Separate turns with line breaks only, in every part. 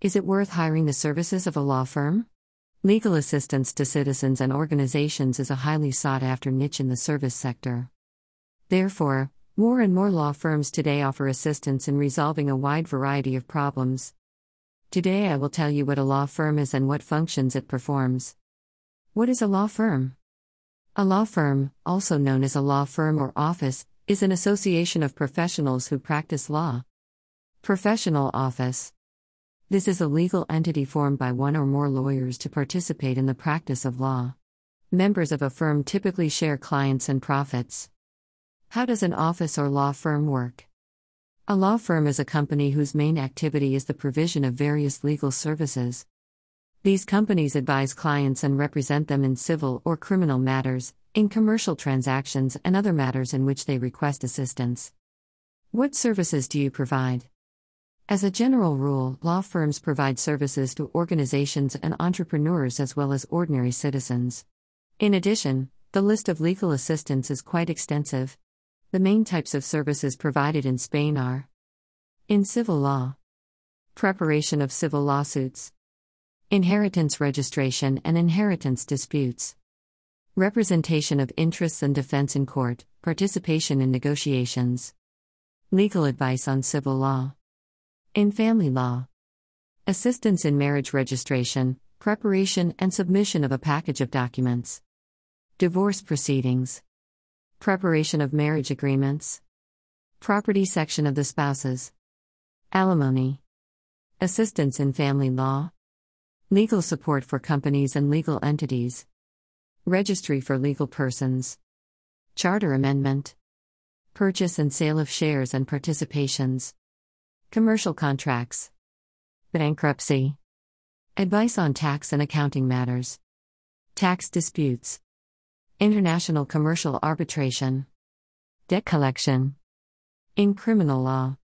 Is it worth hiring the services of a law firm? Legal assistance to citizens and organizations is a highly sought after niche in the service sector. Therefore, more and more law firms today offer assistance in resolving a wide variety of problems. Today I will tell you what a law firm is and what functions it performs. What is a law firm? A law firm, also known as a law firm or office, is an association of professionals who practice law. Professional office. This is a legal entity formed by one or more lawyers to participate in the practice of law. Members of a firm typically share clients and profits. How does an office or law firm work? A law firm is a company whose main activity is the provision of various legal services. These companies advise clients and represent them in civil or criminal matters, in commercial transactions, and other matters in which they request assistance. What services do you provide? As a general rule, law firms provide services to organizations and entrepreneurs as well as ordinary citizens. In addition, the list of legal assistance is quite extensive. The main types of services provided in Spain are in civil law, preparation of civil lawsuits, inheritance registration and inheritance disputes, representation of interests and defense in court, participation in negotiations, legal advice on civil law, in family law, assistance in marriage registration, preparation and submission of a package of documents, divorce proceedings. Preparation of marriage agreements. Property section of the spouses. Alimony. Assistance in family law. Legal support for companies and legal entities. Registry for legal persons. Charter amendment. Purchase and sale of shares and participations. Commercial contracts. Bankruptcy. Advice on tax and accounting matters. Tax disputes. International commercial arbitration. Debt collection. In criminal law.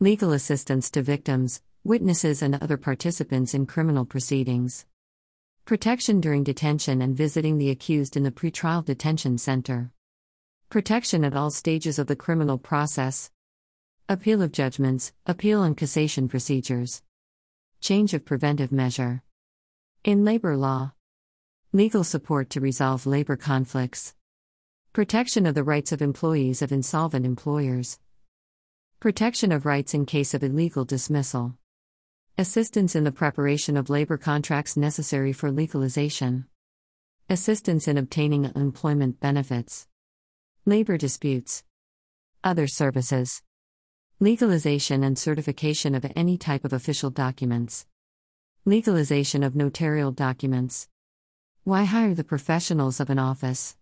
Legal assistance to victims, witnesses, and other participants in criminal proceedings. Protection during detention and visiting the accused in the pretrial detention center. Protection at all stages of the criminal process. Appeal of judgments, appeal and cassation procedures. Change of preventive measure. In labor law. Legal support to resolve labor conflicts. Protection of the rights of employees of insolvent employers. Protection of rights in case of illegal dismissal. Assistance in the preparation of labor contracts necessary for legalization. Assistance in obtaining employment benefits. Labor disputes. Other services. Legalization and certification of any type of official documents. Legalization of notarial documents. Why hire the professionals of an office?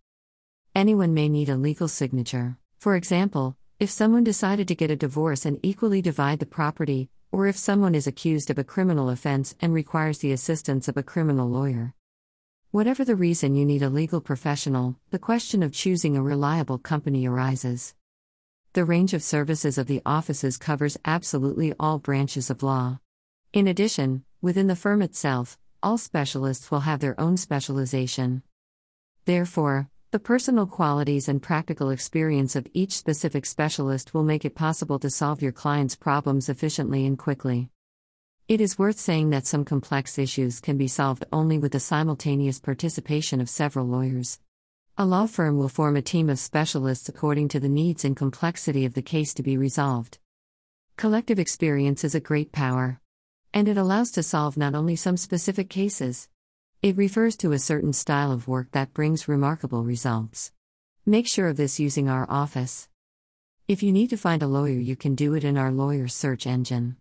Anyone may need a legal signature. For example, if someone decided to get a divorce and equally divide the property, or if someone is accused of a criminal offense and requires the assistance of a criminal lawyer. Whatever the reason you need a legal professional, the question of choosing a reliable company arises. The range of services of the offices covers absolutely all branches of law. In addition, within the firm itself, all specialists will have their own specialization. Therefore, the personal qualities and practical experience of each specific specialist will make it possible to solve your client's problems efficiently and quickly. It is worth saying that some complex issues can be solved only with the simultaneous participation of several lawyers. A law firm will form a team of specialists according to the needs and complexity of the case to be resolved. Collective experience is a great power. And it allows to solve not only some specific cases. It refers to a certain style of work that brings remarkable results. Make sure of this using our office. If you need to find a lawyer, you can do it in our lawyer search engine.